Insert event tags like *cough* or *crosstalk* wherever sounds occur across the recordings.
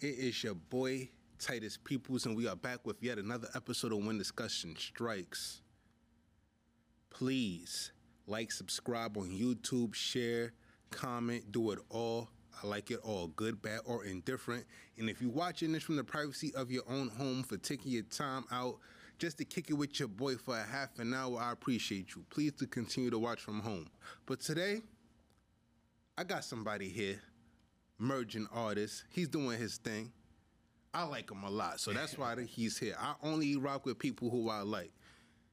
It is your boy Titus Peoples, and we are back with yet another episode of When Discussion Strikes. Please like, subscribe on YouTube, share, comment, do it all. I like it all, good, bad, or indifferent. And if you're watching this from the privacy of your own home for taking your time out just to kick it with your boy for a half an hour, I appreciate you. Please to continue to watch from home. But today, I got somebody here, merging artist. He's doing his thing. I like him a lot, so that's why he's here. I only rock with people who I like.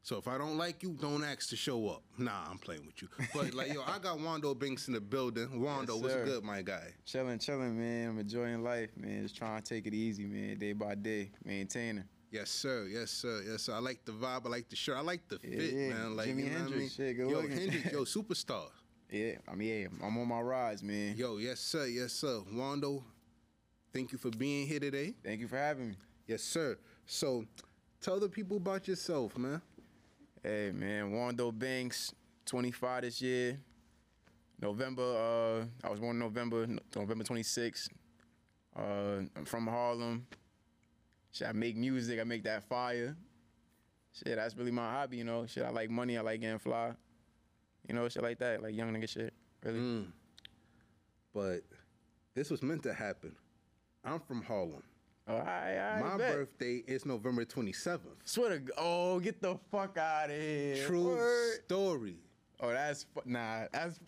So if I don't like you, don't ask to show up. Nah, I'm playing with you. But like yo, I got Wando Banks in the building. Wando, Yes, what's good, my guy? Chilling, chilling, man. I'm enjoying life, man. Just trying to take it easy, man. Day by day, maintaining. Yes, sir. Yes, sir. Yes, sir. I like the vibe. I like the shirt. I like the Yeah, fit, yeah. man. Like Jimi you know what I Hendrix, mean? shit, yo, looking. Hendrix, yo, *laughs* superstar. Yeah, I mean, yeah, I'm on my rides, man. Yo, yes, sir. Yes, sir. Wando, thank you for being here today. Thank you for having me. Yes, sir. So, tell the people about yourself, man. Hey, man, Wando Banks, 25 this year. November, uh, I was born in November, November 26th. Uh, I'm from Harlem. Shit, I make music, I make that fire. Shit, that's really my hobby, you know. Shit, I like money, I like getting fly. You know, shit like that, like young nigga shit. Really. Mm. But this was meant to happen. I'm from Harlem. Oh, I, I My bet. birthday is November 27th. Swear to oh, get the fuck out of here. True Word. story. Oh, that's fu- nah. That's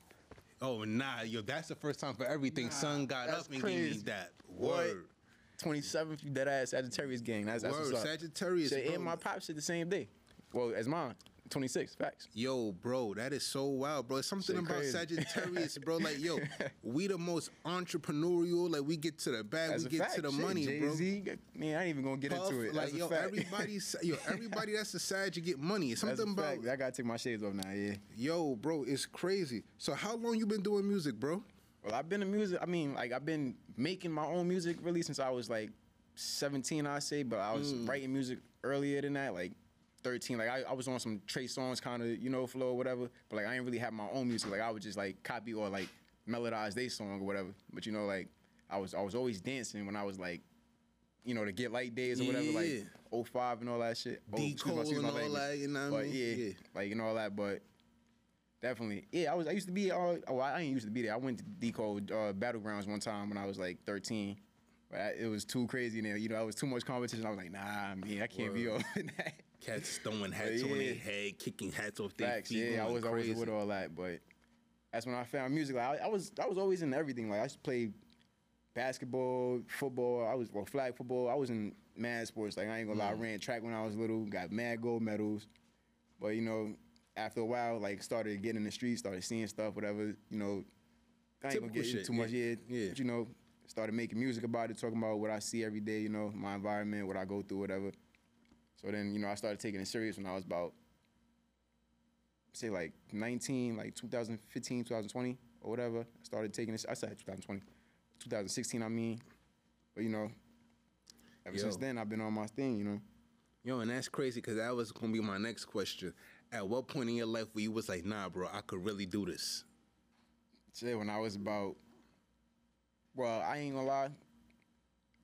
Oh nah, yo, that's the first time for everything. Nah, Son got that's up and gave me crazy. that What? word. 27th. You dead ass Sagittarius gang. That's that's Word, what's up. Sagittarius, Shit, and my pop shit the same day. Well, as mine. 26. Facts. Yo, bro, that is so wild, bro. It's something Shit about crazy. Sagittarius, bro. *laughs* Like, yo, we the most entrepreneurial. Like, we get to the bag, we get fact. to the Shit, money, bro. Jay-Z, Man, I ain't even gonna get Puff, into it. like, yo, everybody's, *laughs* yo, everybody that's a Sag, you get money. It's something a fact. about, I gotta take my shades off now. Yeah. yo, bro, it's crazy. So, how long you been doing music, bro? Well, I've been in music. I mean, like I've been making my own music really since I was like 17, I say. But I was Mm. writing music earlier than that, like 13. Like I, I was on some Trey Songz kind of, you know, flow or whatever. But like I didn't really have my own music. Like I would just like copy or like melodize their song or whatever. But you know, like I was I was always dancing when I was like. You know, the Get Light days or whatever, Yeah. like 05 and all that shit. Oh, D. Cole and all language. that, you know what I But mean? yeah, Yeah. like and all that. But Definitely. Yeah, I was. I used to be. Uh, oh, I ain't used to be there. I went to Decode uh, Battlegrounds one time when I was like 13. But I, it was too crazy there. You know, it was too much competition. I was like, nah, man, I can't be Word. all in *laughs* that. Cats throwing hats on Yeah. their head, kicking hats off their Facts. feet. Yeah, I was always crazy. with all that. But that's when I found music. Like, I, I was. I was always in everything. Like I used to play basketball, football. I was well flag football. I was in mad sports. Like I ain't gonna lie, I Mm. ran track when I was little. Got mad gold medals. But you know, after a while, like started getting in the streets, started seeing stuff, whatever. You know, I ain't Typical gonna get shit, too much. yeah. Yeah, Yeah. But, you know, started making music about it, talking about what I see every day. You know, my environment, what I go through, whatever. So then, you know, I started taking it serious when I was about, say, like 19, like 2015, 2020, or whatever. I started taking this. I said 2020, 2016. I mean, but you know, ever Yo. since then, I've been on my thing. You know. Yo, and that's crazy because that was gonna be my next question. At what point in your life where you was like, nah, bro, I could really do this? Shit, when I was about, well, I ain't gonna lie.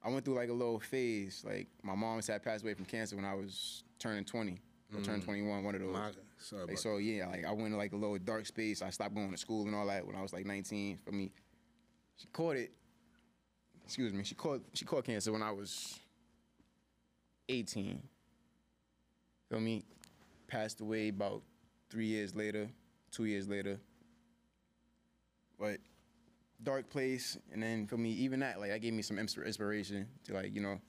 I went through like a little phase. Like my mom had passed away from cancer when I was turning 20 or turning 21, one of those. Mm. My, sorry Like, so yeah, like I went into like a little dark space. I stopped going to school and all that when I was like 19. For me, she caught it. Excuse me. She caught she caught cancer when I was 18. Feel me? Passed away about three years later, two years later. But dark place, and then for me, even that, like that gave me some insp- inspiration to like, you know,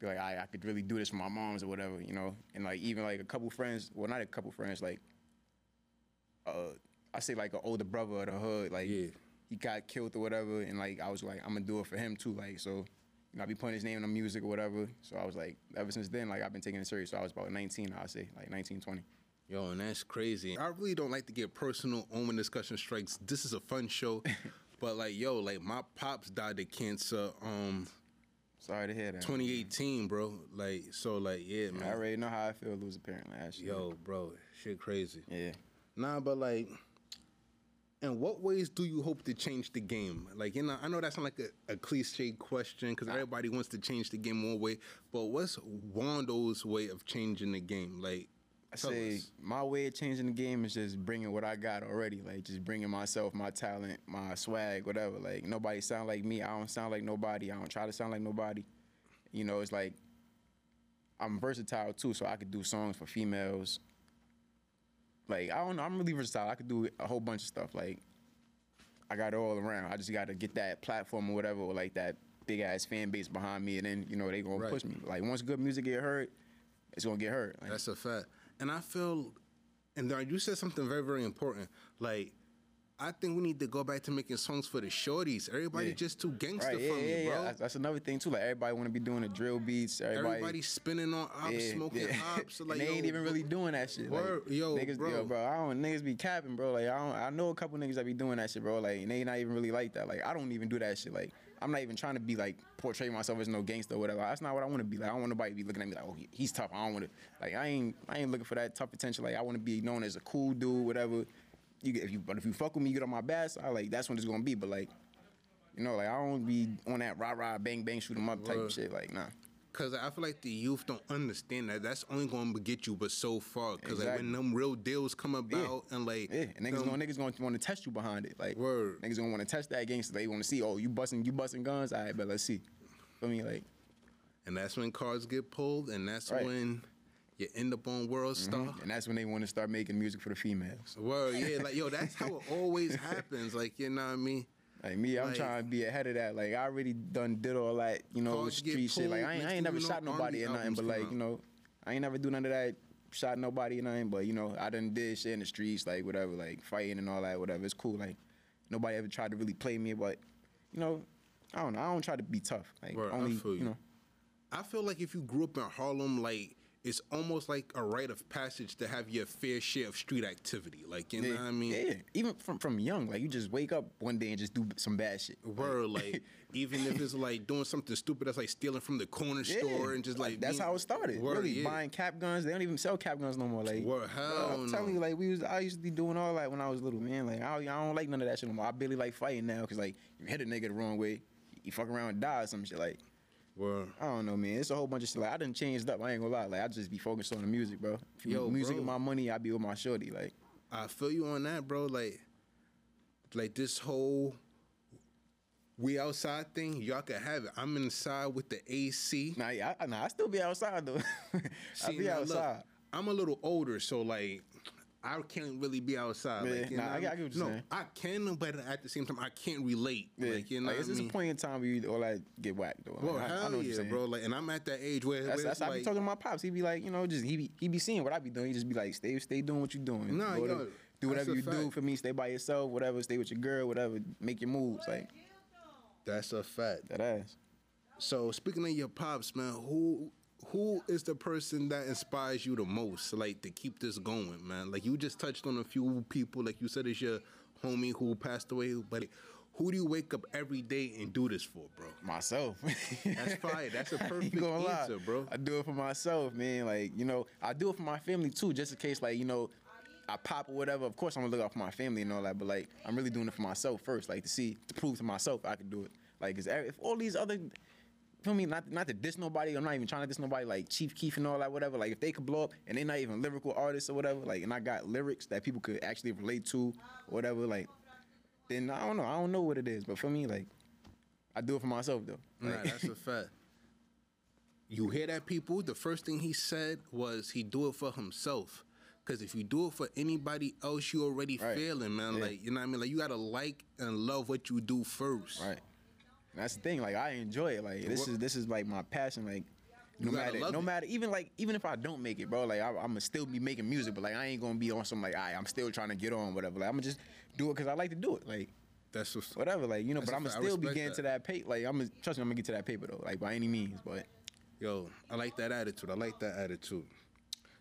be like, I, I could really do this for my moms or whatever, you know. And like even like a couple friends, well, not a couple friends, like, uh, I say like an older brother of the hood, like Yeah. he got killed or whatever, and like I was like, I'm gonna do it for him too, like so. You know, I be putting his name in the music or whatever. So I was like, ever since then, like I've been taking it serious. So I was about 19, I'd say, like 19, 20. Yo, and that's crazy. I really don't like to get personal on when discussion strikes. This is a fun show. *laughs* but like, yo, like my pops died of cancer um Sorry to hear that. 2018, bro. Like, so like, yeah, I man. I already know how I feel losing a parent. That shit. Yo, bro, shit crazy. Yeah. Nah, but like In what ways do you hope to change the game? Like, you know, I know that's not like a, a cliche question because everybody wants to change the game one way, but what's Wando's way of changing the game? Like, I say my way of changing the game is just bringing what I got already, like just bringing myself, my talent, my swag, whatever. Like nobody sound like me. I don't sound like nobody. I don't try to sound like nobody. You know, it's like I'm versatile too, so I could do songs for females. Like I don't know, I'm really versatile. I could do a whole bunch of stuff. Like I got it all around. I just got to get that platform or whatever, or like that big ass fan base behind me, and then you know they gonna Right. push me. Like once good music get heard, it's gonna get heard. Like, That's a fact. And I feel, and you said something very, very important. Like, I think we need to go back to making songs for the shorties. Everybody Yeah. just too gangster Right, yeah, for yeah, me, yeah. bro. That's, that's another thing too. Like everybody want to be doing the drill beats. Everybody, Everybody spinning on ops, smoking *laughs* ops. So like, they ain't yo, even really doing that shit. Word, like, yo, niggas, bro. yo, bro. I don't niggas be capping, bro. Like I don't, I know a couple niggas that be doing that shit, bro. Like and they not even really like that. Like I don't even do that shit. Like I'm not even trying to be like portray myself as no gangster or whatever. That's not what I want to be. Like I don't want nobody to be looking at me like, oh, he's tough. I don't want to. Like I ain't, I ain't looking for that tough attention. Like I want to be known as a cool dude, whatever. You get, if you, but if you fuck with me, you get on my bad side. Like that's when it's gonna be. But like. You know, like I don't be on that rah rah bang bang shoot 'em up type Word. of shit. Like nah. Cause I feel like the youth don't understand that. That's only going to get you, but so far. Cause like when them real deals come about and like, Yeah, and niggas them- gonna niggas gonna want to test you behind it. Like Word. niggas gonna want to test that gangster. They want to see, oh, you busting you busting guns. All right, but let's see. I mean, Like and that's when cars get pulled, and that's Right. when you end up on World mm-hmm. Star. and that's when they want to start making music for the females. Word, yeah, *laughs* like yo, that's how it always happens. Like you know what I mean? Like me, I'm Like- trying to be ahead of that. Like I already done did all that, you know, street shit. Like I ain't, I ain't never shot nobody or nothing, but like out. you know, I ain't never do none of that. Shot nobody or nothing, but you know, I done did shit in the streets, like whatever, like fighting and all that, whatever. It's cool. Like nobody ever tried to really play me, but you know, I don't know. I don't try to be tough. Like Word, only, feel you. you know. I feel like if you grew up in Harlem, like it's almost like a rite of passage to have your fair share of street activity. Like you know what I mean? Yeah, even from from young, like you just wake up one day and just do some bad shit. Word, like *laughs* even if it's like doing something stupid that's like stealing from the corner Yeah. store and just like that's being- how it started. Word, really yeah. buying cap guns. They don't even sell cap guns no more. Like Word, bro, hell I'm telling you, like we was. I used to be doing all that when I was little, man. Like I, I don't like none of that shit no more. I barely like fighting now because like you hit a nigga the wrong way, you fuck around and die or some shit. Like Word. I don't know, man. It's a whole bunch of shit. Like I done changed up. I ain't gonna lie. Like I just be focused on the music, bro. If you- Yo, music bro. is my money. I be with my shorty. Like I feel you on that, bro. Like, like this whole we outside thing, y'all can have it. I'm inside with the AC. nah, yeah, I, nah, I still be outside though. *laughs* I See, be now, look, outside. I'm a little older, so like I can't really be outside. Yeah, like, nah, I get- I get what you're no, saying. I can, but at the same time, I can't relate. Yeah. Like, you know, like, it's what just mean? a point in time where you all that get whacked though. Bro, Like, I, I hell know what yeah, you're saying. bro. Like, and I'm at that age where, That's, where that's it's I be talking to my pops. He'd be like, you know, just he be he be seeing what I be doing. He just be like, stay stay doing what you're doing. Nah, Go to- yo, do whatever you a do for me. Stay by yourself, whatever. Stay with your girl, whatever. Make your moves, like that's a fact. that ass. So speaking of your pops, man, who who is the person that inspires you the most, like to keep this going, man? Like you just touched on a few people, like you said, it's your homie who passed away, but who do you wake up every day and do this for, bro? Myself. *laughs* That's fire. That's a *laughs* perfect gonna lie. answer, bro. I do it for myself, man. Like, you know, I do it for my family too, just in case, like, you know, I pop or whatever. Of course, I'm gonna look out for my family and all that, but like, I'm really doing it for myself first, like to see, to prove to myself I can do it. Like, if all these other, feel me, not not to diss nobody, I'm not even trying to diss nobody, like Chief Keef and all that, whatever. Like, if they could blow up and they're not even lyrical artists or whatever, like, and I got lyrics that people could actually relate to, or whatever, like, then I don't know, I don't know what it is, but for me, like, I do it for myself though. Like, that's a fact. You hear that, people? The first thing he said was he do it for himself. Cause if you do it for anybody else, you already Right. failing, man. Yeah. Like you know what I mean? Like you gotta like and love what you do first. Right. That's the thing. Like I enjoy it. Like this is this is like my passion. Like no matter no it. matter even like even if I don't make it, bro. Like I, I'm gonna still be making music, but like I ain't gonna be on some like I I'm still trying to get on whatever. Like I'm gonna just do it because I like to do it. Like That's what's whatever. Like you know, but I'm gonna still be getting that. to that paper. Like I'm gonna trust me. I'm gonna get to that paper though. Like by any means. But Yo, I like that attitude. I like that attitude.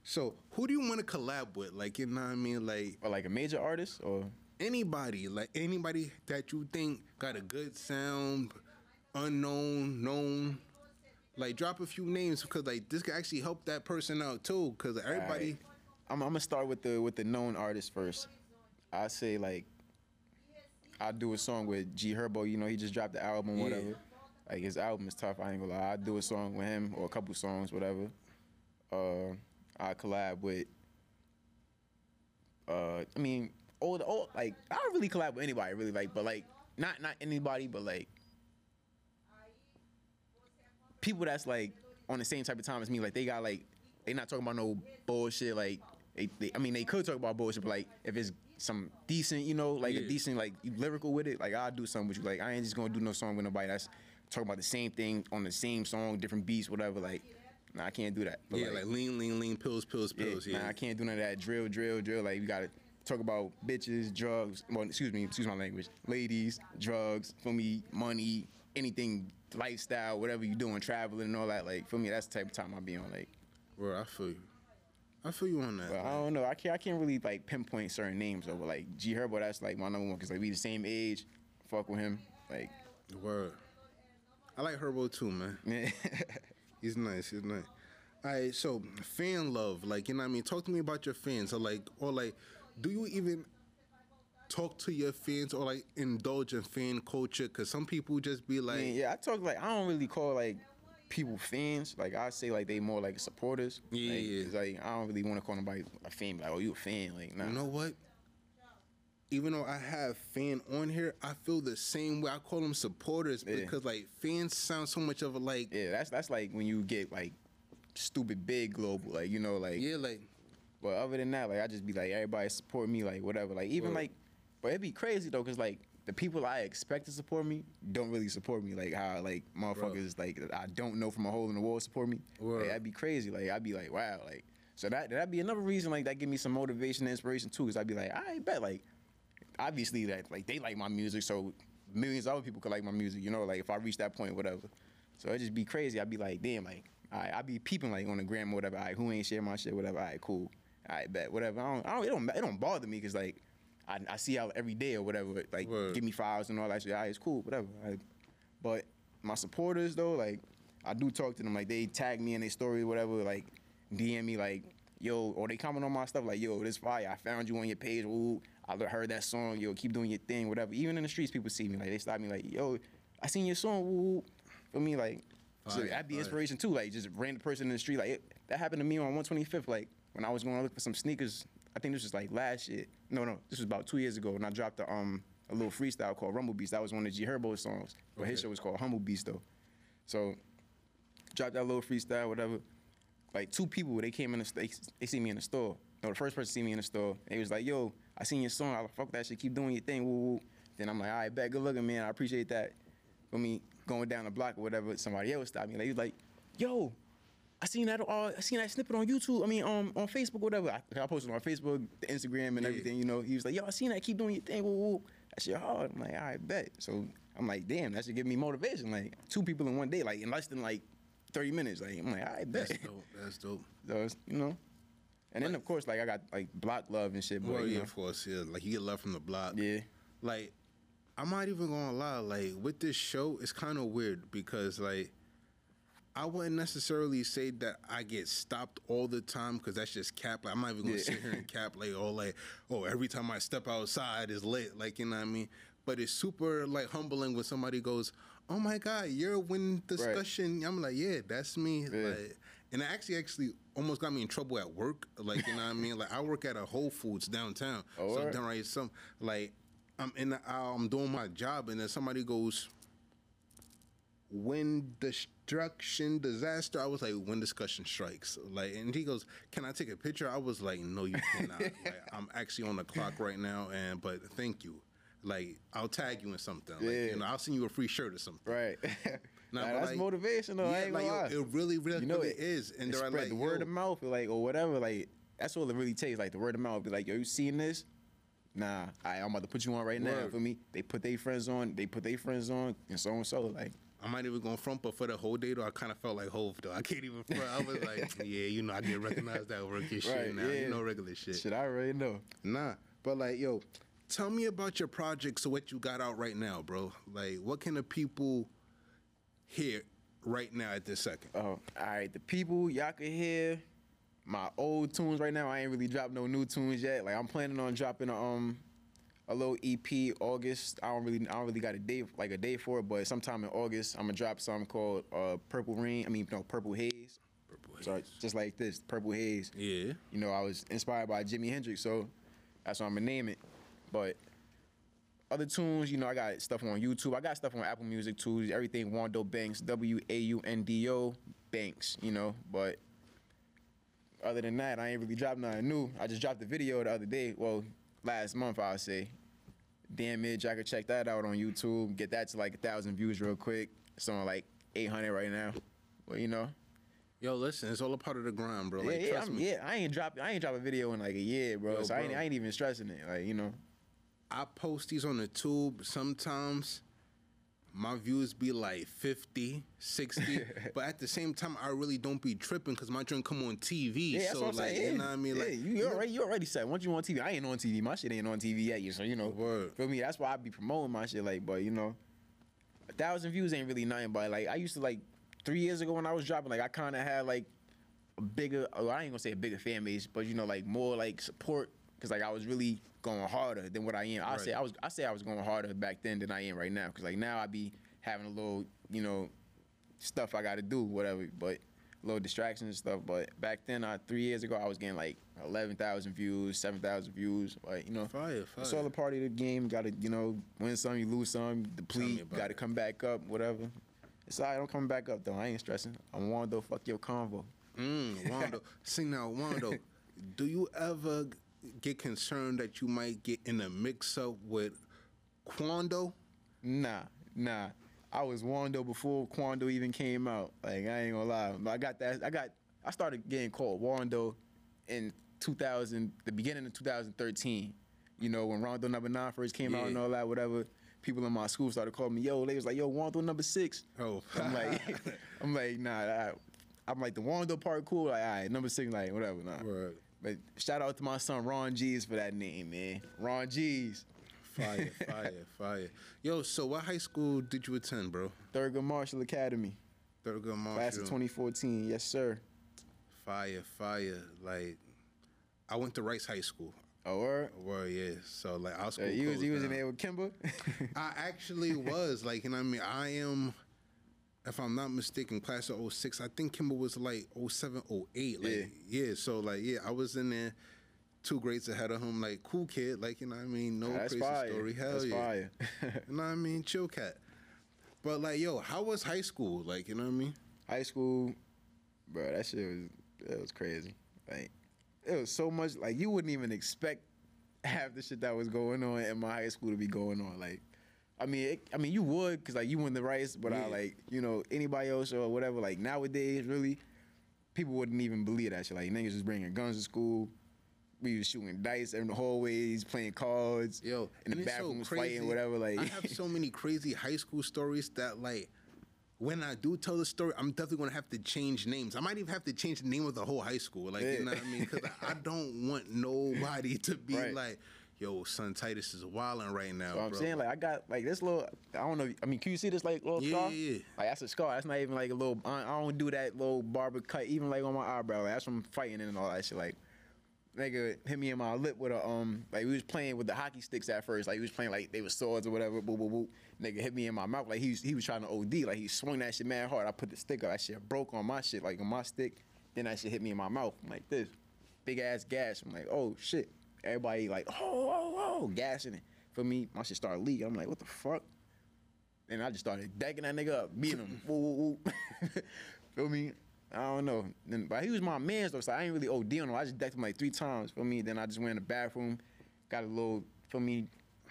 So, who do you want to collab with? Like, you know what I mean? Like, or like a major artist or anybody, like anybody that you think got a good sound, unknown, known. Like, drop a few names because like this could actually help that person out too. Because everybody, Alright. I'm, I'm gonna start with the with the known artists first. I say like I do a song with G Herbo. You know, he just dropped the album, Yeah. whatever. Like his album is tough. I ain't gonna lie. I do a song with him or a couple songs, whatever. Uh, I collab with. Uh, I mean, old, old, like I don't really collab with anybody, really, like, but like not not anybody, but like people that's like on the same type of time as me. Like they got like they not talking about no bullshit. Like they, they I mean they could talk about bullshit, but like if it's some decent, you know, like Yeah. a decent like lyrical with it, like I'll do something with you. Like I ain't just gonna do no song with nobody that's talking about the same thing on the same song, different beats, whatever. Like nah, I can't do that. But, Yeah, like lean, lean, lean, pills, pills, pills. Yeah, Nah, I can't do none of that drill, drill, drill. Like you gotta talk about bitches, drugs. Well, excuse me, excuse my language. Ladies, drugs, for me, money, anything, lifestyle, whatever you doing, traveling and all that. Like for me, that's the type of time I be on. Like, Bro, I feel you. I feel you on that. I don't know. I can't. I can't really like pinpoint certain names over. Like G Herbo, that's like my number one because like we the same age. Fuck with him. Like, Word. I like Herbo too, man. man. *laughs* He's nice. He's nice. All right, so fan love, like you know, what I mean, talk to me about your fans, or like, or like, do you even talk to your fans, or like indulge in fan culture? Cause some people just be like, mean, yeah, I talk like I don't really call like people fans. Like I say like they more like supporters. Yeah, like, yeah. Like I don't really want to call nobody a fan. Like oh you a fan? Like nah. you know what? Even though I have fan on here, I feel the same way. I call them supporters Yeah. because like fans sound so much of a like, Yeah, that's that's like when you get like stupid big global, like you know, like. yeah, like But other than that, like I just be like everybody support me, like whatever. Like even Word. like, but it'd be crazy though, cause like the people I expect to support me don't really support me. Like how like motherfuckers like I don't know from a hole in the wall support me. Word. Like, that'd be crazy. Like I'd be like wow, like so that that'd be another reason like that give me some motivation and inspiration too. Cause I'd be like I bet like obviously that like they like my music, so millions of other people could like my music. You know, like if I reach that point, whatever. So it'd just be crazy. I'd be like, damn, like, all right, I'd be peeping like on the gram or whatever. All right, who ain't share my shit, whatever. All right, cool. Right, bet, whatever. I don't, I don't, it don't, it don't bother me because like, I, I see y'all every day or whatever. Like, Word. give me files and all that shit. All right, it's cool, whatever. Right. But my supporters though, like, I do talk to them. Like, they tag me in their story, whatever. Like, DM me like, yo, or they comment on my stuff like, yo, this fire. I found you on your page. Ooh, I heard that song. Yo, keep doing your thing, whatever. Even in the streets, people see me. Like, they stop me like, yo, I seen your song. Ooh. For me, like, so that'd be fire. inspiration too. Like, just random person in the street. Like, it, that happened to me on 125th. Like, when I was going to look for some sneakers. I think this was like last year. No, no, this was about two years ago. And I dropped a, um a little freestyle called Rumble Beast. That was one of G Herbo's songs. But his show was called Humble Beast though. So dropped that little freestyle, whatever. Like two people, they came in the they, they see me in the store. No, the first person see me in the store. They was like, "Yo, I seen your song. I fuck that shit. Keep doing your thing." Woo woo. Then I'm like, "All right, bet. Good looking, man. I appreciate that." For me going down the block or whatever, somebody else stopped me. Like, he was like, "Yo, I seen that. Uh, I seen that snippet on YouTube. I mean, um, on Facebook, whatever. I, I posted on Facebook, the Instagram, and Yeah. everything. You know, he was like, "Yo, I seen that. Keep doing your thing. Woo woo. That shit hard." I'm like, "All right, bet." So I'm like, "Damn, that should give me motivation." Like two people in one day, like in less than like 30 minutes. Like I'm like, "All right, bet." that's dope. That's dope. *laughs* So you know. And then of course, like I got like block love and shit. But Well, yeah, know, of course, yeah. Like you get love from the block. yeah, like I'm not even gonna lie, like with this show, it's kind of weird because like I wouldn't necessarily say that I get stopped all the time because that's just cap. Like I'm not even gonna Yeah. sit here and cap like oh like oh every time I step outside is lit, like you know what I mean. But it's super like humbling when somebody goes, "Oh my God, you're a win discussion." I'm like, "Yeah, that's me." Yeah. Like, and it actually actually almost got me in trouble at work. Like you know what I mean. Like I work at a Whole Foods downtown, Oh, so right some like I'm in the, I'm doing my job and then somebody goes when destruction disaster i was like when discussion strikes like and he goes can i take a picture i was like no you cannot *laughs* like, i'm actually on the clock right now and but thank you like i'll tag you in something like Yeah. you know i'll send you a free shirt or something right. *laughs* *laughs* Nah, that's like, motivation though. Yeah like yo, it really really, you know really it is and they're spread like the word yo, of mouth, like or whatever. Like that's all it really takes. Like the word of mouth. Be like, yo, you seen this? Nah, I, I'm about to put you on right now. For me, they put their friends on. They put their friends on, and so and so. Like, I'm not even going front, but for the whole day though, I kind of felt like Hov though. I can't even front. I was like, *laughs* yeah, you know, I get recognized at work and shit Right, now. yeah. You know, regular shit. shit, I already know. Nah, but like, yo, tell me about your projects. So what you got out right now, bro? Like, what can the people hear right now at this second? Oh, all right. The people y'all can hear my old tunes right now. I ain't really dropped no new tunes yet. Like I'm planning on dropping a, um a little EP August. I don't really I don't really got a day like a day for it, but sometime in August I'm gonna drop something called uh, Purple Rain. I mean no Purple Haze. Purple So Haze. just like this, Purple Haze. Yeah. You know, I was inspired by Jimi Hendrix, so that's what I'm gonna name it. But other tunes, you know, I got stuff on YouTube. I got stuff on Apple Music too. Everything Wando Banks, W A U N D O Banks. You know, but other than that, I ain't really dropped nothing new. I just dropped the video the other day. Well, last month I would say. Damage, I could check that out on YouTube. Get that to like a thousand views real quick. It's on like 800 right now. Well, you know, Yo, listen, it's all a part of the grind, bro. Like, yeah, yeah, trust I'm- me. yeah. I ain't dropped. I ain't dropped a video in like a year, bro. Yo, so I ain't, bro. I ain't even stressing it. Like you know, I post these on the tube. Sometimes my views be like 50, 60. *laughs* but at the same time, I really don't be tripping because my joint come on TV. yeah, that's so, what I'm like, saying. you know what I mean? Yeah, Like, you, you already, you already said once you on TV, I ain't on TV. My shit ain't on TV yet. So you know, Word. feel me? That's why I be promoting my shit. Like, but you know, a thousand views ain't really nothing. But like, I used to like three years ago when I was dropping, like I kind of had like a bigger. oh, I ain't gonna say a bigger fan base, but you know, like more like support because like I was really going harder than what I am. I Right. say I was. I say I was going harder back then than I am right now because like now I be having a little, you know, stuff I got to do, whatever, but a little distractions and stuff. But back then, three years ago, I was getting like eleven thousand views, seven thousand views. Like you know, Fire, it's fire. all a part of the game. Got to you know win some, you lose some, me deplete. Got to come back up, whatever. It's alright. I'm coming back up though. I ain't stressing. I'm Wando. Fuck your convo. Mm, Wando. *laughs* Sing now, Wando. *laughs* do you ever get concerned that you might get in a mix up with Quando? Nah, nah. I was Wando before Quando even came out. Like I ain't gonna lie. But I got that. I got. I started getting called Wando in 2000, the beginning of 2013. You know when Rondo number nine first came out and all that. Whatever. People in my school started calling me Yo. They was like Yo Wando number six. Oh. I'm like, *laughs* I'm like nah. I, I'm like the Wando part cool. Like all right, number six. Like whatever. Nah. Word. But shout out to my son Ron G's for that name, man. Ron G's. Fire, *laughs* fire, fire. Yo, so what high school did you attend, bro? Thurgood Marshall Academy. Thurgood Marshall. Class of 2014, yes sir. Fire, fire. Like, I went to Rice High School. Oh, word? Well, yeah. So like our school. Uh, you was you was in there with Kemba? *laughs* I actually was like, you know what I mean? I am, if I'm not mistaken, class of 06. I think Kemba was like 07, 08. Like, yeah. So, like, yeah, I was in there two grades ahead of him. Like, cool kid. Like, you know what I mean? No That's crazy fire. story. Hell That's yeah. fire. *laughs* You know what I mean? Chill cat. But, like, yo, how was high school? Like, you know what I mean? High school, bro, that shit was that was crazy. Like it was so much like you wouldn't even expect *laughs* half the shit that was going on in my high school to be going on. Like, I mean, it, I mean, you would because like you win the rice, but I like you know anybody else or whatever. Like nowadays, really, people wouldn't even believe that shit. Like niggas was bringing guns to school. We was shooting dice in the hallways, playing cards. Yo, in the it's so bathrooms, fighting, whatever. Like I have so *laughs* many crazy high school stories that like when I do tell the story, I'm definitely gonna have to change names. I might even have to change the name of the whole high school. Like Yeah. you know what I mean? Because I, I don't want *laughs* nobody to be Right. like, "Yo, son Titus is wilding right now." So I'm bro. saying like I got like this little I don't know I mean can you see this like little Yeah, scar? yeah, yeah. Like that's a scar. That's not even like a little I, I don't do that little barber cut even like on my eyebrow. Like, that's from fighting and all that shit. Like nigga hit me in my lip with a um like we was playing with the hockey sticks at first. Like he was playing like they were swords or whatever. Boop boop boop. Nigga hit me in my mouth like he was he was trying to OD. Like he swung that shit mad hard. I put the stick up. That shit broke on my shit like on my stick. Then that shit hit me in my mouth. I'm like this big ass gash. I'm like oh shit. Everybody like oh oh oh gassing it. For me, my shit started leaking. I'm like what the fuck. And I just started decking that nigga up, beating him. *laughs* woo, woo, woo. *laughs* Feel me? I don't know. Then, but he was my man though, so I ain't really OD on him. I just decked him like three times. For me, then I just went in the bathroom, got a little for me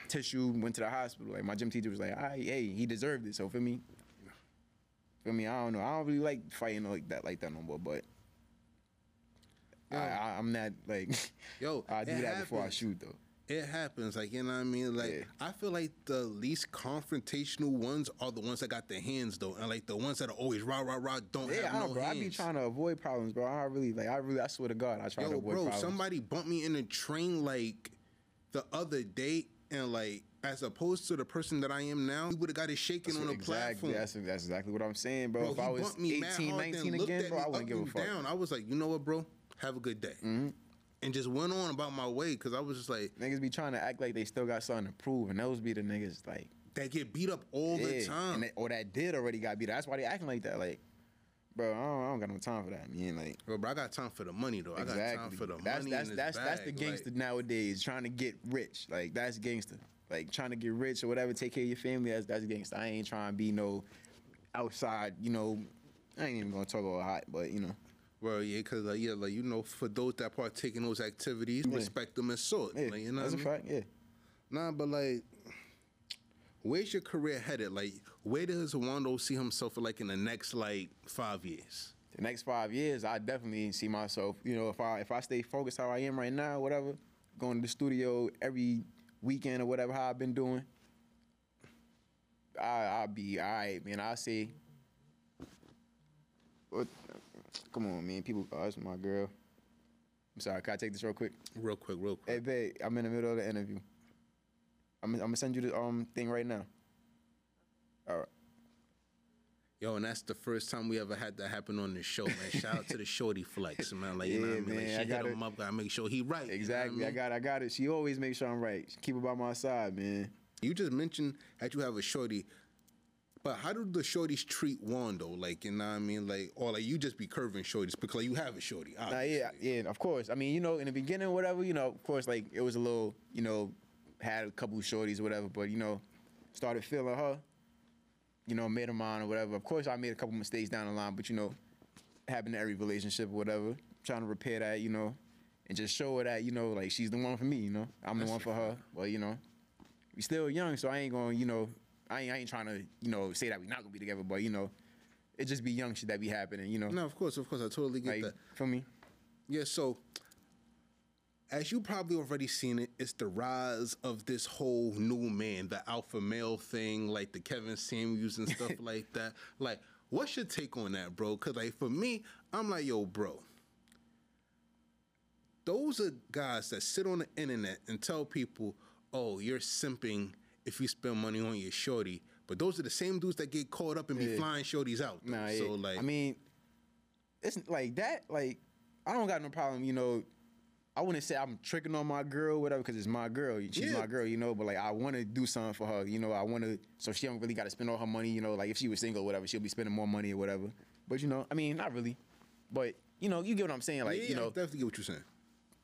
tissue, went to the hospital. Like my gym teacher was like, "All right, hey, he deserved it." So for me, for me, I don't know. I don't really like fighting like that, like that no more. But I, I, I'm not like *laughs* Yo, I do that before I shoot though. It happens, like you know what I mean. Like Yeah. I feel like the least confrontational ones are the ones that got the hands though, and like the ones that are always rah rah rah don't Yeah, have I no bro. hands. I be trying to avoid problems, bro. I really like. I really. I swear to God, I try to Yo, avoid bro, problems. somebody bumped me in a train like the other day, and like as opposed to the person that I am now, he would have got it shaken on the exactly, platform. That's, that's exactly what I'm saying, bro. Bro, if I was bumped me 18, 19 again, bro, I wouldn't give a fuck. Down. I was like, you know what, bro? Have a good day. Mm-hmm. and just went on about my way because I was just like, Niggas be trying to act like they still got something to prove, and those be the niggas like that get beat up all the time. and they, or that did already got beat. Up. That's why they acting like that. Like, bro, I don't, I don't got no time for that. Man, like. Bro, but I got time for the money though. I got time for the that's, money. That's that's that's the gangster like- nowadays. Trying to get rich, like that's gangster. Like trying to get rich or whatever, take care of your family. That's that's gangster. I ain't trying to be no outside. You know, I ain't even gonna talk about hot, but you know, Well, yeah, because like, yeah, like you know, for those that partake in those activities, Yeah. respect them as sort. yeah, like, you know that's a what I mean? fact. Yeah. Nah, but like, where's your career headed? Like, where does Wando see himself like in the next like five years? the next five years, I definitely see myself. You know, if I if I stay focused how I am right now, whatever, going to the studio every weekend or whatever, how I've been doing, I I'll be all right, man. I say, what? Come on, man. People, oh, that's my girl. I'm sorry. Can I take this real quick? Real quick, real quick. Hey, babe, I'm in the middle of the interview. I'm I'm gonna send you the um thing right now. All right. Yo, and that's the first time we ever had that happen on the show, man. Shout out to the Shorty Flex, man. Like, you know Yeah, what I mean? Like, man, she I hit gotta- him up, gotta make sure he right. you know Exactly. I mean? got I got it. She always makes sure I'm right. She keep it by my side, man. You just mentioned that you have a shorty, but how do the shorties treat Wando? Like, you know what I mean? Like, or like you just be curving shorties because like, you have a shorty. Nah, yeah, yeah, of course. I mean, you know, in the beginning, whatever, you know, of course, like it was a little, you know, had a couple shorties or whatever, but you know, started feeling her, you know, made her mine or whatever. Of course, I made a couple mistakes down the line, but you know, happened to every relationship or whatever. Trying to repair that, you know, and just show her that, you know, like she's the one for me, you know, I'm the one for her. Well, you know, we still young, so I ain't gonna, you know, I ain't, I ain't trying to, you know, say that we not gonna be together, but you know, it just be young shit that be happening, you know. No, of course, of course, I totally get like, that. for me. Yeah, so as you probably already seen it, it's the rise of this whole new man, the alpha male thing, like the Kevin Samuels and stuff *laughs* like that. Like, what's your take on that, bro? Cause like for me, I'm like, yo, bro. Those are guys that sit on the internet and tell people, oh, you're simping if you spend money on your shorty. But those are the same dudes that get caught up and be Yeah. flying shorties out. though. Nah, so yeah. like I mean, it's like that. Like, I don't got no problem. You know, I wouldn't say I'm tricking on my girl, whatever, because it's my girl. She's Yeah. my girl, you know. But like, I want to do something for her. You know, I want to, so she don't really got to spend all her money. You know, like if she was single, or whatever, she'll be spending more money or whatever. But you know, I mean, not really. But you know, you get what I'm saying. Like, yeah, you I know, definitely get what you're saying.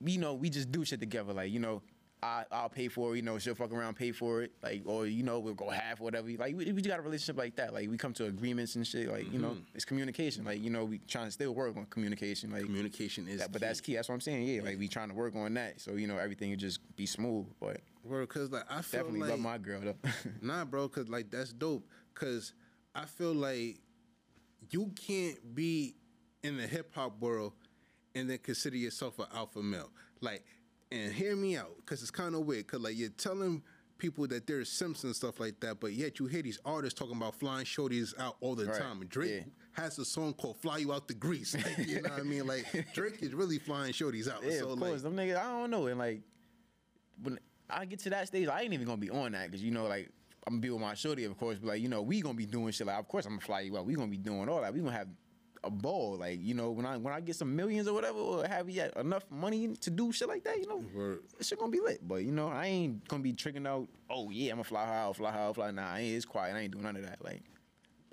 you know, we just do shit together. Like, you know, I I'll pay for it. You know, she'll fuck around, pay for it. Like, or you know, we'll go half, whatever. Like, we, we got a relationship like that. Like, we come to agreements and shit. Like, you know, Mm-hmm. it's communication. Like, you know, we trying to still work on communication. Like, Communication is that, but that's key. That's what I'm saying. Yeah, like we trying to work on that. So you know, everything would just be smooth. But Word, cause like I feel definitely like love my girl though. *laughs* Nah, bro, cause like that's dope. Cause I feel like you can't be in the hip hop world and then consider yourself an alpha male. Like, and hear me out, cause it's kind of weird. Cause like you're telling people that there's simps and stuff like that, but yet you hear these artists talking about flying shorties out all the Right, time. And Drake yeah. has a song called "Fly You Out to Greece." Like, you know what I mean? Like *laughs* Drake is really flying shorties out. yeah, so of like, course. Them niggas, I don't know. And like, when I get to that stage, I ain't even gonna be on that because you know, like, I'm gonna be with my shorty, of course. But like, you know, we gonna be doing shit. Like, of course, I'm gonna fly you out. We gonna be doing all that. We gonna have a ball. Like, you know, when I when I get some millions or whatever, or have yet enough money to do shit like that, you know, Word. shit gonna be lit. But you know, I ain't gonna be tricking out. Oh yeah, I'm gonna fly her out, fly her out, fly. Nah, I ain't. It's quiet. I ain't doing none of that. Like.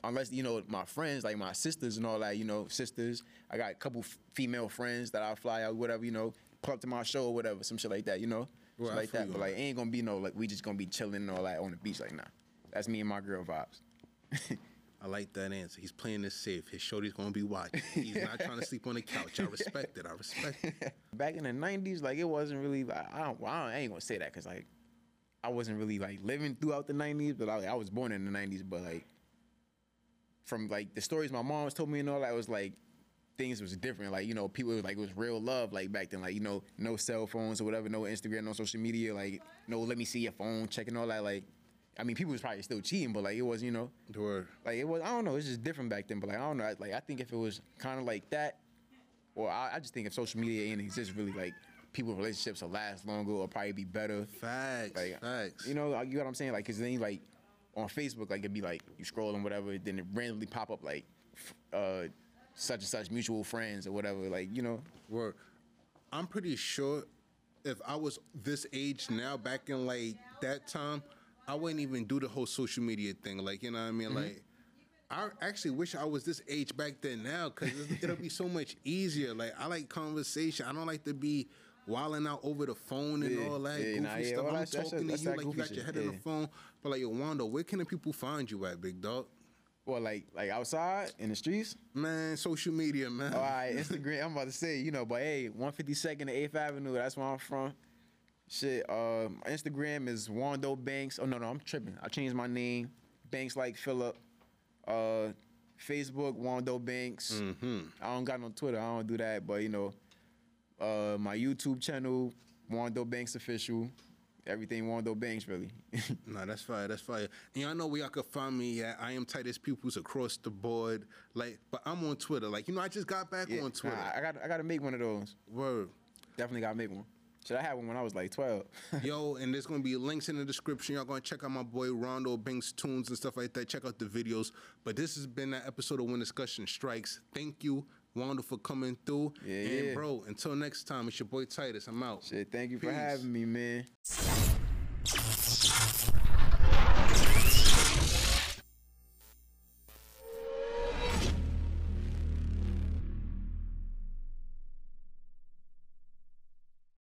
Unless you know my friends, like my sisters and all that, you know, sisters. I got a couple f- female friends that I fly out, whatever, you know, up to my show or whatever, some shit like that, you know, Well, like that. you But like, ain't gonna be no like we just gonna be chilling and all that on the beach, like nah. That's me and my girl vibes. *laughs* I like that answer. He's playing this safe. His shorty's gonna be watching. He's not trying to sleep on the couch. I respect it. I respect it. *laughs* Back in the '90s, like it wasn't really. Like, I don't. I, ain't gonna say that because like I wasn't really like living throughout the '90s, but I, I was born in the '90s. But like from like the stories my mom's told me and all that was like things was different. Like you know, people was like it was real love like back then. Like you know, no cell phones or whatever, no Instagram, no social media. Like no, let me see your phone, checking all that. Like I mean, people was probably still cheating, but like it was you know. Word. Like it was, I don't know. It's just different back then. But like I don't know. Like I think if it was kind of like that, or I, I just think if social media ain't exist, really like people relationships will last longer or probably be better. Facts. Like facts. you know, you know what I'm saying? Like, cause then like on Facebook, like it'd be like you scrolling whatever, then it randomly pop up like uh such and such mutual friends or whatever. Like you know, Word. I'm pretty sure if I was this age now, back in like that time, I wouldn't even do the whole social media thing. Like, you know what I mean? Mm-hmm. Like, I actually wish I was this age back then now because it'll be so much easier. Like, I like conversation. I don't like to be wilding out over the phone and Yeah, all that yeah, goofy nah, yeah, stuff. all I'm talking to you like you got your head on yeah. the phone. But like, yo, Wando, where can the people find you at, big dog? Well, like like outside in the streets. Man, social media, man. All right, Instagram. I'm about to say, you know, but hey, 152nd and 8th Avenue. That's where I'm from. Shit. Uh, my Instagram is Wando Banks. Oh no, no, I'm tripping. I changed my name. Banks like Philip. Uh, Facebook Wando Banks. Mm-hmm. I don't got no Twitter. I don't do that. But you know, uh, my YouTube channel Wando Banks official. Everything Wando Banks really. *laughs* Nah, that's fire. That's fire. And y'all know where y'all can find me at. I am Titus Peoples across the board. Like, but I'm on Twitter. Like, you know, I just got back Yeah, on Twitter. nah, I got I got to make one of those. Word. Definitely got to make one. Should I had one when I was like 12? *laughs* Yo, and there's gonna be links in the description. Y'all gonna check out my boy Wando Banks tunes and stuff like that. Check out the videos. But this has been that episode of When Discussion Strikes. Thank you, Wando, for coming through. Yeah, and yeah. bro, until next time, it's your boy Titus. I'm out. Shit, thank you for having me, man.